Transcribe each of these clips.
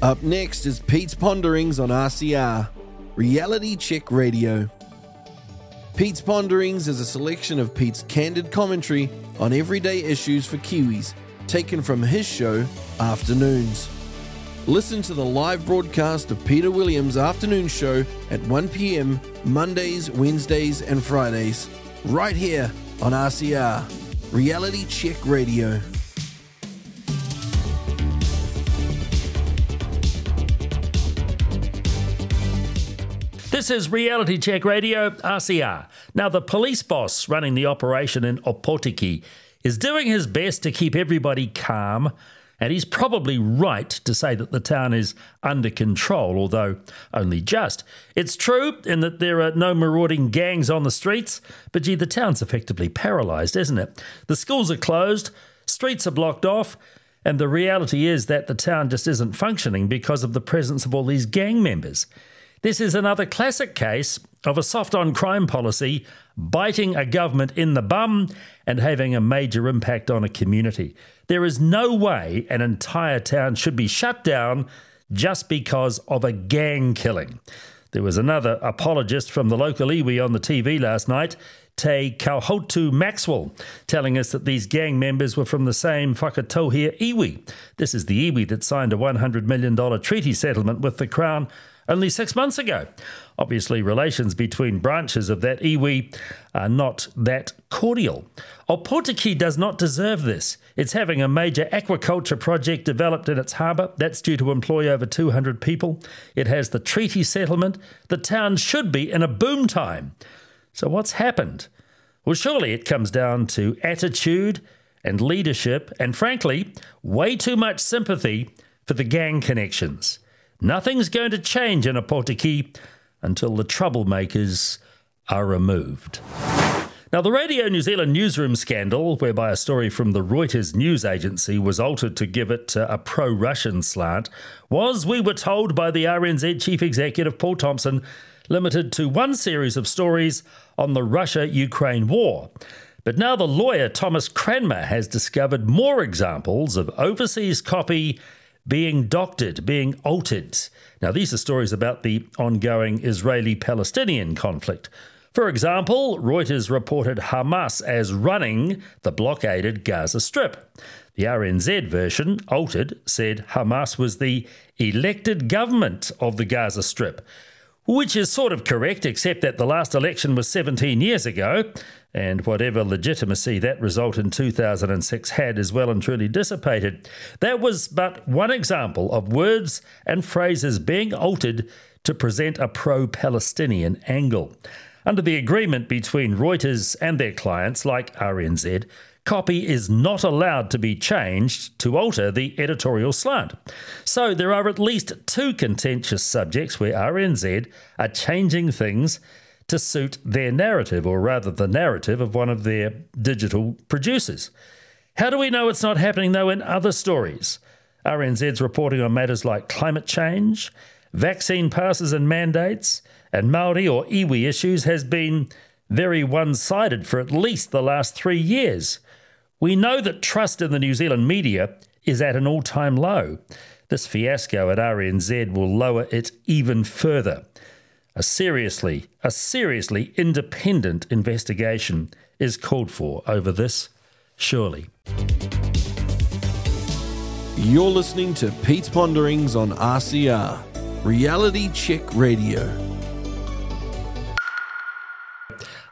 Up next is Pete's Ponderings on RCR, Reality Check Radio. Pete's Ponderings is a selection of Pete's candid commentary on everyday issues for Kiwis, taken from his show, Afternoons. Listen to the live broadcast of Peter Williams' afternoon show at 1 p.m. Mondays, Wednesdays, and Fridays, right here on RCR, Reality Check Radio. This is Reality Check Radio, RCR. Now, the police boss running the operation in Opotiki is doing his best to keep everybody calm, and he's probably right to say that the town is under control, although only just. It's true in that there are no marauding gangs on the streets, but gee, the town's effectively paralysed, isn't it? The schools are closed, streets are blocked off, and the reality is that the town just isn't functioning because of the presence of all these gang members. This is another classic case of a soft on crime policy biting a government in the bum and having a major impact on a community. There is no way an entire town should be shut down just because of a gang killing. There was another apologist from the local iwi on the TV last night, Te Kahautu Maxwell, telling us that these gang members were from the same Whakatōhea iwi. This is the iwi that signed a $100 million treaty settlement with the Crown only six months ago. Obviously, relations between branches of that iwi are not that cordial. Opotiki does not deserve this. It's having a major aquaculture project developed in its harbour. That's due to employ over 200 people. It has the treaty settlement. The town should be in a boom time. So, what's happened? Well, surely it comes down to attitude and leadership, and frankly, way too much sympathy for the gang connections. Nothing's going to change in Opotiki until the troublemakers are removed. Now, the Radio New Zealand newsroom scandal, whereby a story from the Reuters news agency was altered to give it uh, a pro Russian slant, was, we were told by the RNZ chief executive Paul Thompson, limited to one series of stories on the Russia Ukraine war. But now the lawyer Thomas Cranmer has discovered more examples of overseas copy being doctored, being altered. Now, these are stories about the ongoing Israeli Palestinian conflict. For example, Reuters reported Hamas as running the blockaded Gaza Strip. The RNZ version, altered, said Hamas was the elected government of the Gaza Strip, which is sort of correct, except that the last election was 17 years ago, and whatever legitimacy that result in 2006 had is well and truly dissipated. That was but one example of words and phrases being altered to present a pro Palestinian angle. Under the agreement between Reuters and their clients, like RNZ, copy is not allowed to be changed to alter the editorial slant. So there are at least two contentious subjects where RNZ are changing things to suit their narrative, or rather the narrative of one of their digital producers. How do we know it's not happening, though, in other stories? RNZ's reporting on matters like climate change, vaccine passes and mandates, and Maori or iwi issues has been very one sided for at least the last three years. We know that trust in the New Zealand media is at an all time low. This fiasco at RNZ will lower it even further. A seriously, a seriously independent investigation is called for over this, surely. You're listening to Pete's Ponderings on RCR, Reality Check Radio.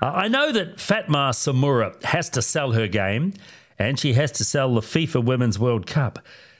Uh, I know that Fatma Samoura has to sell her game and she has to sell the FIFA Women's World Cup.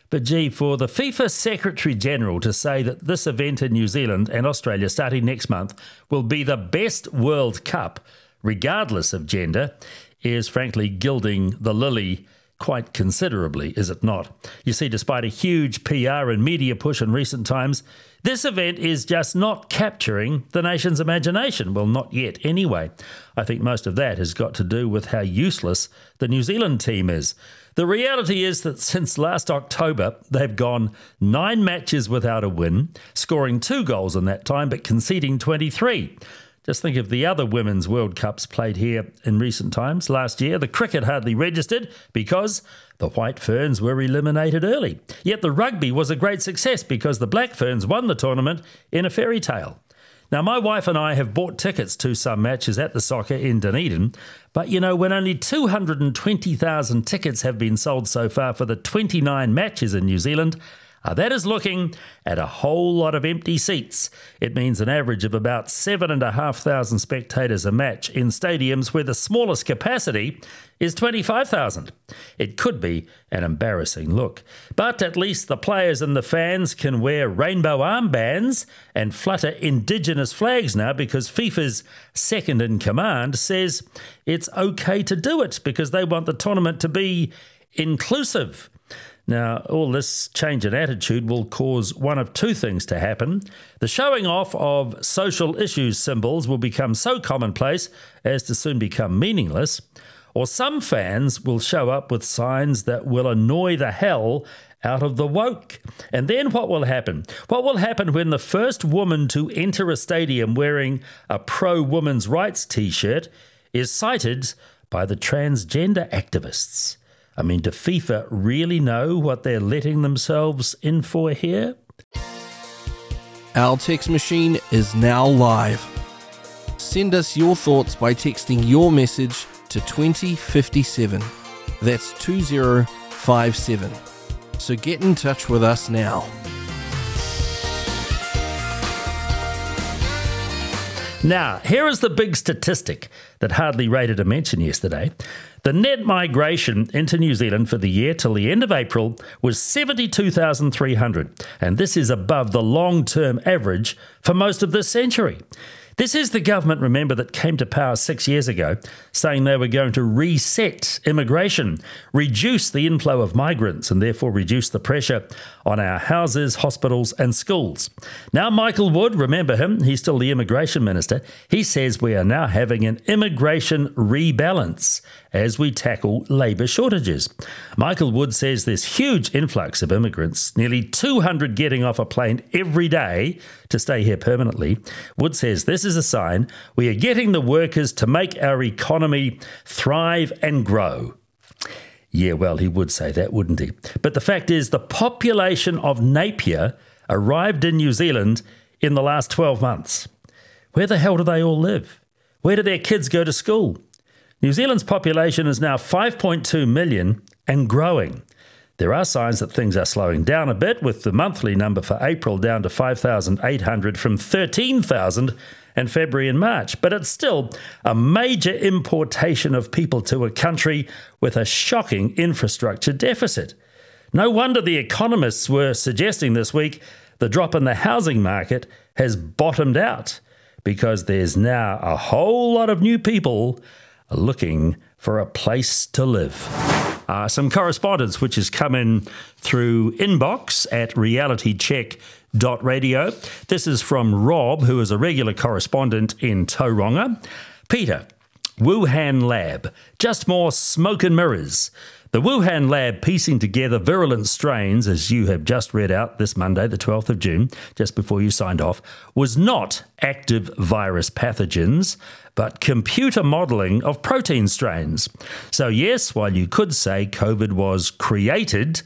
But gee, for the FIFA Secretary General to say that this event in New Zealand and Australia starting next month will be the best World Cup, regardless of gender, is frankly gilding the lily quite considerably, is it not? You see, despite a huge PR and media push in recent times, this event is just not capturing the nation's imagination. Well, not yet, anyway. I think most of that has got to do with how useless the New Zealand team is. The reality is that since last October, they've gone nine matches without a win, scoring two goals in that time, but conceding 23. Just think of the other Women's World Cups played here in recent times. Last year, the cricket hardly registered because the White Ferns were eliminated early. Yet the rugby was a great success because the Black Ferns won the tournament in a fairy tale. Now, my wife and I have bought tickets to some matches at the soccer in Dunedin, but you know, when only 220,000 tickets have been sold so far for the 29 matches in New Zealand, that is looking at a whole lot of empty seats. It means an average of about 7,500 spectators a match in stadiums where the smallest capacity is 25,000. It could be an embarrassing look. But at least the players and the fans can wear rainbow armbands and flutter indigenous flags now because FIFA's second in command says it's okay to do it because they want the tournament to be inclusive. Now, all this change in attitude will cause one of two things to happen. The showing off of social issues symbols will become so commonplace as to soon become meaningless, or some fans will show up with signs that will annoy the hell out of the woke. And then what will happen? What will happen when the first woman to enter a stadium wearing a pro women's rights t shirt is cited by the transgender activists? I mean, do FIFA really know what they're letting themselves in for here? Our text machine is now live. Send us your thoughts by texting your message to 2057. That's 2057. So get in touch with us now. Now, here is the big statistic that hardly rated a mention yesterday. The net migration into New Zealand for the year till the end of April was 72,300, and this is above the long term average for most of this century. This is the government, remember, that came to power six years ago, saying they were going to reset immigration, reduce the inflow of migrants, and therefore reduce the pressure on our houses, hospitals, and schools. Now, Michael Wood, remember him, he's still the immigration minister, he says we are now having an immigration rebalance as we tackle labour shortages. Michael Wood says this huge influx of immigrants, nearly 200 getting off a plane every day to stay here permanently. Wood says this is a sign we are getting the workers to make our economy thrive and grow. Yeah, well, he would say that, wouldn't he? But the fact is, the population of Napier arrived in New Zealand in the last 12 months. Where the hell do they all live? Where do their kids go to school? New Zealand's population is now 5.2 million and growing. There are signs that things are slowing down a bit, with the monthly number for April down to 5,800 from 13,000 in February and March. But it's still a major importation of people to a country with a shocking infrastructure deficit. No wonder the economists were suggesting this week the drop in the housing market has bottomed out because there's now a whole lot of new people looking for a place to live. Uh, some correspondence which has come in through inbox at realitycheck.radio. This is from Rob, who is a regular correspondent in Tauranga. Peter, Wuhan lab, just more smoke and mirrors. The Wuhan lab piecing together virulent strains, as you have just read out this Monday, the 12th of June, just before you signed off, was not active virus pathogens, but computer modelling of protein strains. So, yes, while you could say COVID was created,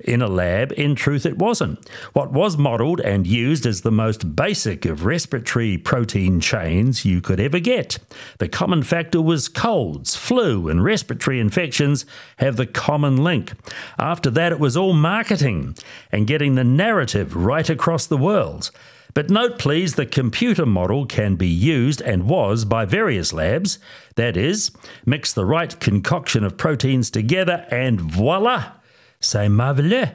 in a lab, in truth, it wasn't. What was modelled and used as the most basic of respiratory protein chains you could ever get. The common factor was colds, flu, and respiratory infections have the common link. After that, it was all marketing and getting the narrative right across the world. But note, please, the computer model can be used and was by various labs. That is, mix the right concoction of proteins together and voila! C'est marveleux.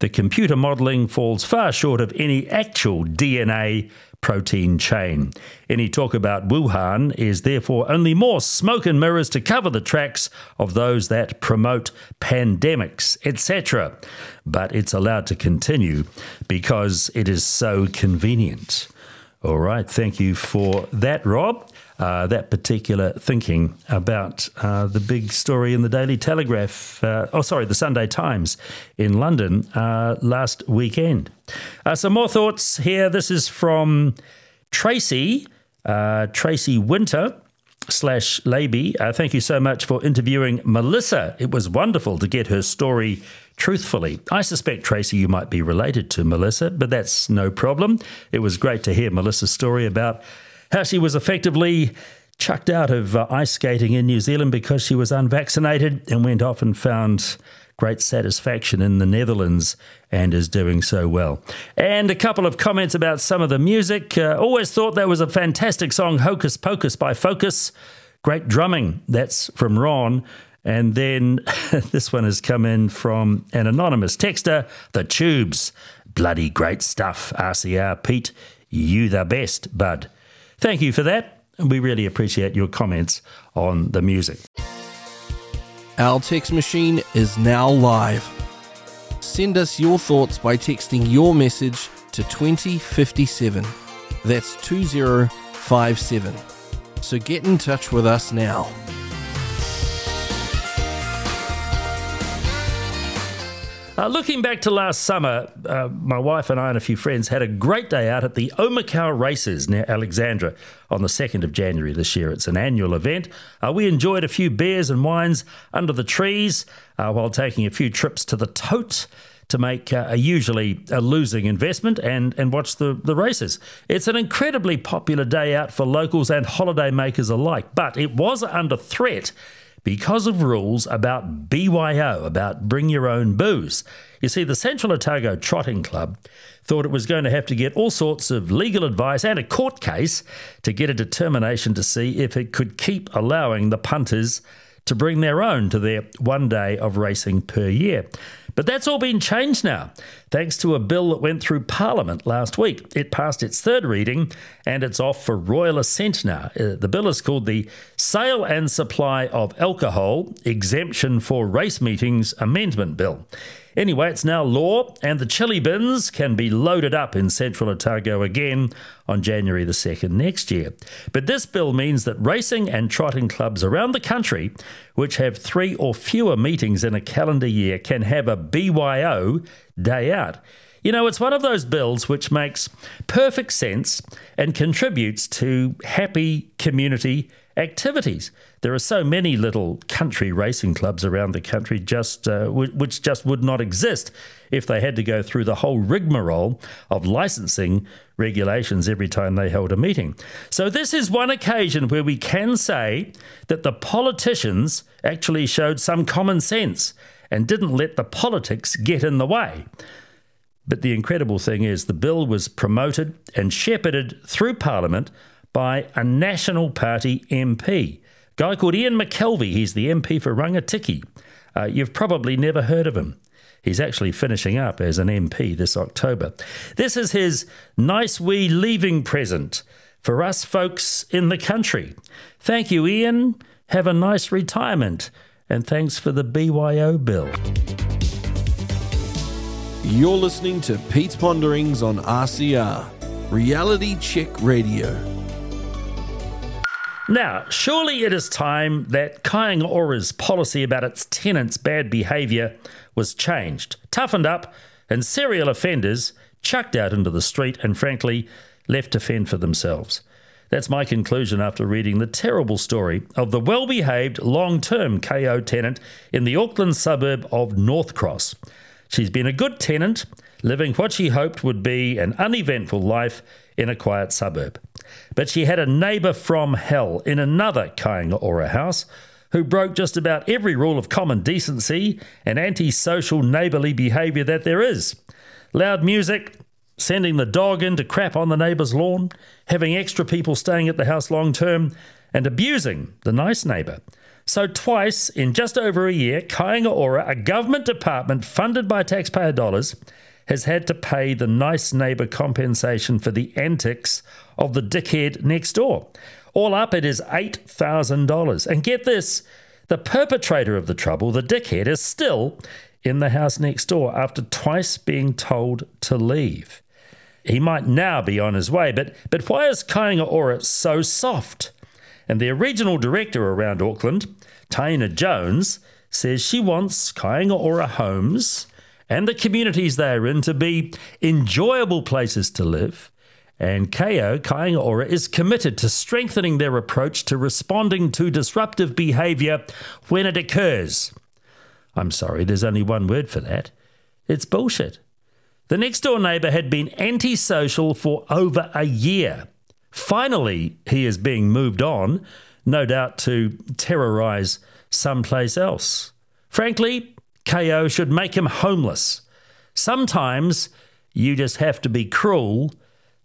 The computer modelling falls far short of any actual DNA protein chain. Any talk about Wuhan is therefore only more smoke and mirrors to cover the tracks of those that promote pandemics, etc. But it's allowed to continue because it is so convenient. All right, thank you for that, Rob uh, that particular thinking about uh, the big story in the Daily Telegraph, uh, oh, sorry, the Sunday Times in London uh, last weekend. Uh, some more thoughts here. This is from Tracy. Uh, Tracy Winter slash Laby, uh, thank you so much for interviewing Melissa. It was wonderful to get her story truthfully. I suspect, Tracy, you might be related to Melissa, but that's no problem. It was great to hear Melissa's story about how she was effectively chucked out of uh, ice skating in New Zealand because she was unvaccinated and went off and found great satisfaction in the Netherlands and is doing so well. And a couple of comments about some of the music. Uh, always thought that was a fantastic song, Hocus Pocus by Focus. Great drumming. That's from Ron. And then this one has come in from an anonymous texter, The Tubes. Bloody great stuff, RCR Pete. You the best, bud. Thank you for that. We really appreciate your comments on the music. Our text machine is now live. Send us your thoughts by texting your message to 2057. That's 2057. So get in touch with us now. Uh, looking back to last summer, uh, my wife and I and a few friends had a great day out at the Omakau Races near Alexandra on the 2nd of January this year. It's an annual event. Uh, we enjoyed a few beers and wines under the trees uh, while taking a few trips to the tote to make uh, a usually a losing investment and, and watch the, the races. It's an incredibly popular day out for locals and holiday makers alike, but it was under threat because of rules about BYO, about bring your own booze. You see, the Central Otago Trotting Club thought it was going to have to get all sorts of legal advice and a court case to get a determination to see if it could keep allowing the punters to bring their own to their one day of racing per year. But that's all been changed now, thanks to a bill that went through Parliament last week. It passed its third reading and it's off for royal assent now. Uh, the bill is called the Sale and Supply of Alcohol Exemption for Race Meetings Amendment Bill. Anyway, it's now law, and the chili bins can be loaded up in central Otago again on January the 2nd next year. But this bill means that racing and trotting clubs around the country, which have three or fewer meetings in a calendar year, can have a BYO day out. You know, it's one of those bills which makes perfect sense and contributes to happy community activities. There are so many little country racing clubs around the country just uh, w- which just would not exist if they had to go through the whole rigmarole of licensing regulations every time they held a meeting. So this is one occasion where we can say that the politicians actually showed some common sense and didn't let the politics get in the way. But the incredible thing is, the bill was promoted and shepherded through Parliament by a National Party MP. Guy called Ian McKelvie. He's the MP for Rangitikei. Uh, you've probably never heard of him. He's actually finishing up as an MP this October. This is his nice wee leaving present for us folks in the country. Thank you, Ian. Have a nice retirement. And thanks for the BYO bill. You're listening to Pete's Ponderings on RCR, Reality Check Radio. Now, surely it is time that Kāinga Ora's policy about its tenants' bad behaviour was changed, toughened up, and serial offenders chucked out into the street and, frankly, left to fend for themselves. That's my conclusion after reading the terrible story of the well behaved long term KO tenant in the Auckland suburb of Northcross. She's been a good tenant, living what she hoped would be an uneventful life in a quiet suburb. But she had a neighbour from hell in another Kāinga Ora house who broke just about every rule of common decency and antisocial neighbourly behaviour that there is. Loud music, sending the dog in to crap on the neighbour's lawn, having extra people staying at the house long term, and abusing the nice neighbour. So, twice in just over a year, Kāinga Ora, a government department funded by taxpayer dollars, has had to pay the nice neighbour compensation for the antics of the dickhead next door. All up, it is $8,000. And get this the perpetrator of the trouble, the dickhead, is still in the house next door after twice being told to leave. He might now be on his way, but, but why is Kāinga Ora so soft? And their regional director around Auckland, Taina Jones, says she wants Kāinga Ora homes and the communities they are in to be enjoyable places to live And KO, Kāinga Ora, is committed to strengthening their approach to responding to disruptive behaviour when it occurs. I'm sorry, there's only one word for that. It's bullshit. The next door neighbour had been antisocial for over a year. Finally, he is being moved on, no doubt to terrorise someplace else. Frankly, KO should make him homeless. Sometimes you just have to be cruel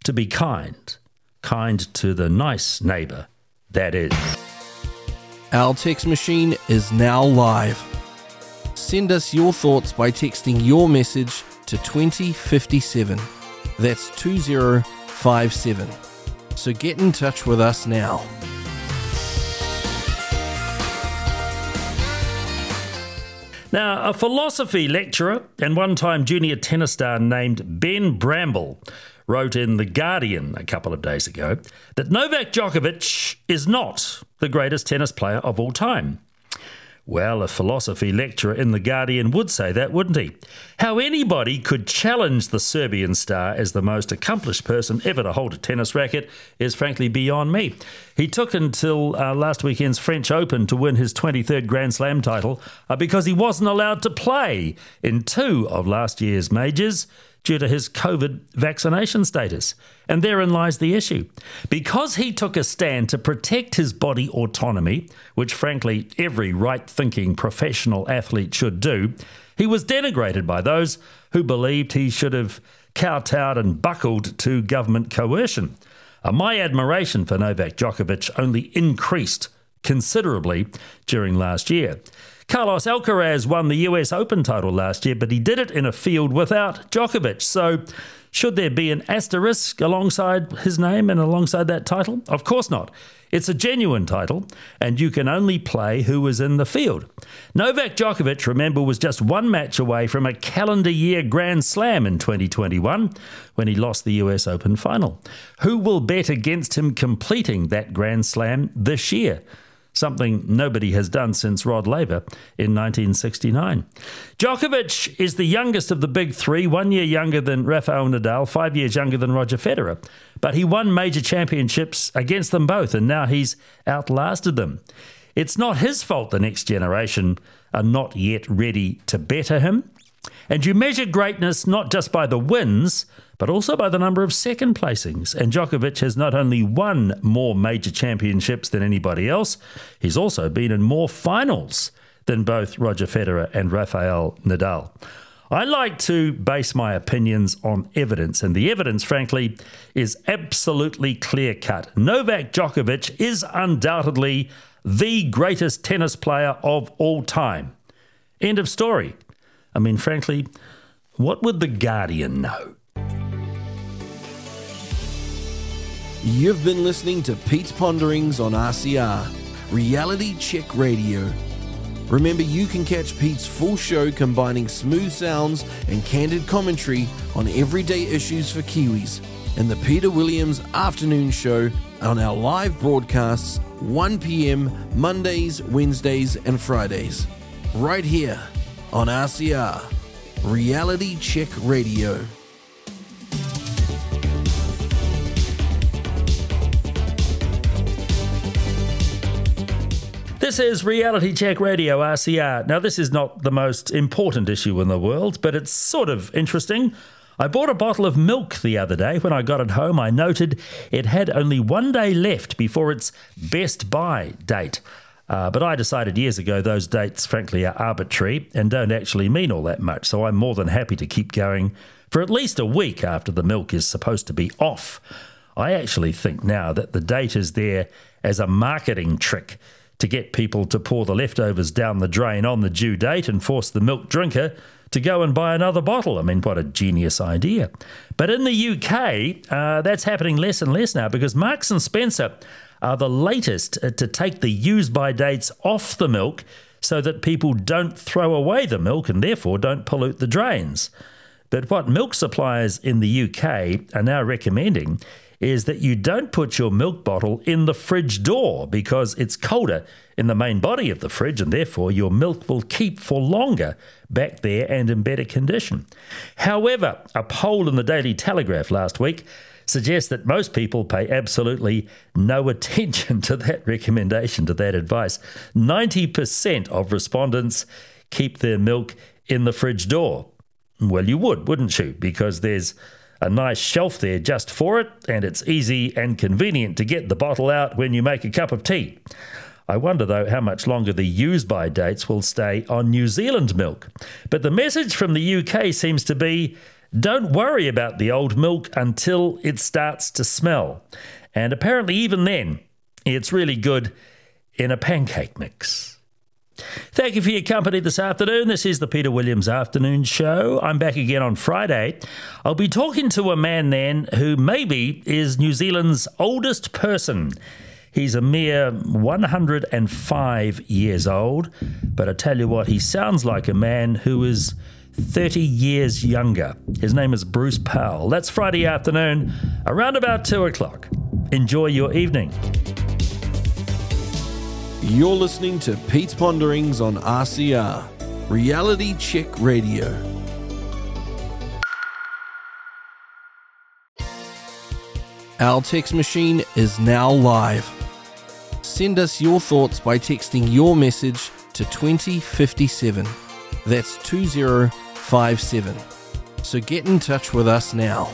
to be kind. Kind to the nice neighbour, that is. Our text machine is now live. Send us your thoughts by texting your message to 2057. That's 2057. So get in touch with us now. Now, a philosophy lecturer and one time junior tennis star named Ben Bramble wrote in The Guardian a couple of days ago that Novak Djokovic is not the greatest tennis player of all time. Well, a philosophy lecturer in The Guardian would say that, wouldn't he? How anybody could challenge the Serbian star as the most accomplished person ever to hold a tennis racket is frankly beyond me. He took until uh, last weekend's French Open to win his 23rd Grand Slam title uh, because he wasn't allowed to play in two of last year's majors due to his COVID vaccination status. And therein lies the issue. Because he took a stand to protect his body autonomy, which frankly every right thinking professional athlete should do, he was denigrated by those who believed he should have kowtowed and buckled to government coercion. Uh, my admiration for Novak Djokovic only increased considerably during last year. Carlos Alcaraz won the US Open title last year, but he did it in a field without Djokovic. So, should there be an asterisk alongside his name and alongside that title? Of course not. It's a genuine title, and you can only play who was in the field. Novak Djokovic, remember, was just one match away from a calendar year Grand Slam in 2021 when he lost the US Open final. Who will bet against him completing that Grand Slam this year? Something nobody has done since Rod Laver in 1969. Djokovic is the youngest of the big three, one year younger than Rafael Nadal, five years younger than Roger Federer. But he won major championships against them both, and now he's outlasted them. It's not his fault the next generation are not yet ready to better him. And you measure greatness not just by the wins, but also by the number of second placings. And Djokovic has not only won more major championships than anybody else, he's also been in more finals than both Roger Federer and Rafael Nadal. I like to base my opinions on evidence, and the evidence, frankly, is absolutely clear cut. Novak Djokovic is undoubtedly the greatest tennis player of all time. End of story. I mean, frankly, what would The Guardian know? You've been listening to Pete's Ponderings on RCR, Reality Check Radio. Remember, you can catch Pete's full show combining smooth sounds and candid commentary on everyday issues for Kiwis and the Peter Williams Afternoon Show on our live broadcasts 1 p.m. Mondays, Wednesdays, and Fridays. Right here on RCR, Reality Check Radio. This is Reality Check Radio, RCR. Now, this is not the most important issue in the world, but it's sort of interesting. I bought a bottle of milk the other day. When I got it home, I noted it had only one day left before its best buy date. Uh, but I decided years ago those dates, frankly, are arbitrary and don't actually mean all that much. So I'm more than happy to keep going for at least a week after the milk is supposed to be off. I actually think now that the date is there as a marketing trick to get people to pour the leftovers down the drain on the due date and force the milk drinker to go and buy another bottle. I mean, what a genius idea. But in the UK, uh, that's happening less and less now because Marks and Spencer are the latest uh, to take the use by dates off the milk so that people don't throw away the milk and therefore don't pollute the drains. But what milk suppliers in the UK are now recommending is that you don't put your milk bottle in the fridge door because it's colder in the main body of the fridge and therefore your milk will keep for longer back there and in better condition. However, a poll in the Daily Telegraph last week suggests that most people pay absolutely no attention to that recommendation, to that advice. 90% of respondents keep their milk in the fridge door. Well, you would, wouldn't you? Because there's a nice shelf there just for it, and it's easy and convenient to get the bottle out when you make a cup of tea. I wonder, though, how much longer the use by dates will stay on New Zealand milk. But the message from the UK seems to be don't worry about the old milk until it starts to smell. And apparently, even then, it's really good in a pancake mix. Thank you for your company this afternoon. This is the Peter Williams Afternoon Show. I'm back again on Friday. I'll be talking to a man then who maybe is New Zealand's oldest person. He's a mere 105 years old, but I tell you what, he sounds like a man who is 30 years younger. His name is Bruce Powell. That's Friday afternoon, around about 2 o'clock. Enjoy your evening. You're listening to Pete's Ponderings on RCR, Reality Check Radio. Our text machine is now live. Send us your thoughts by texting your message to 2057. That's 2057. So get in touch with us now.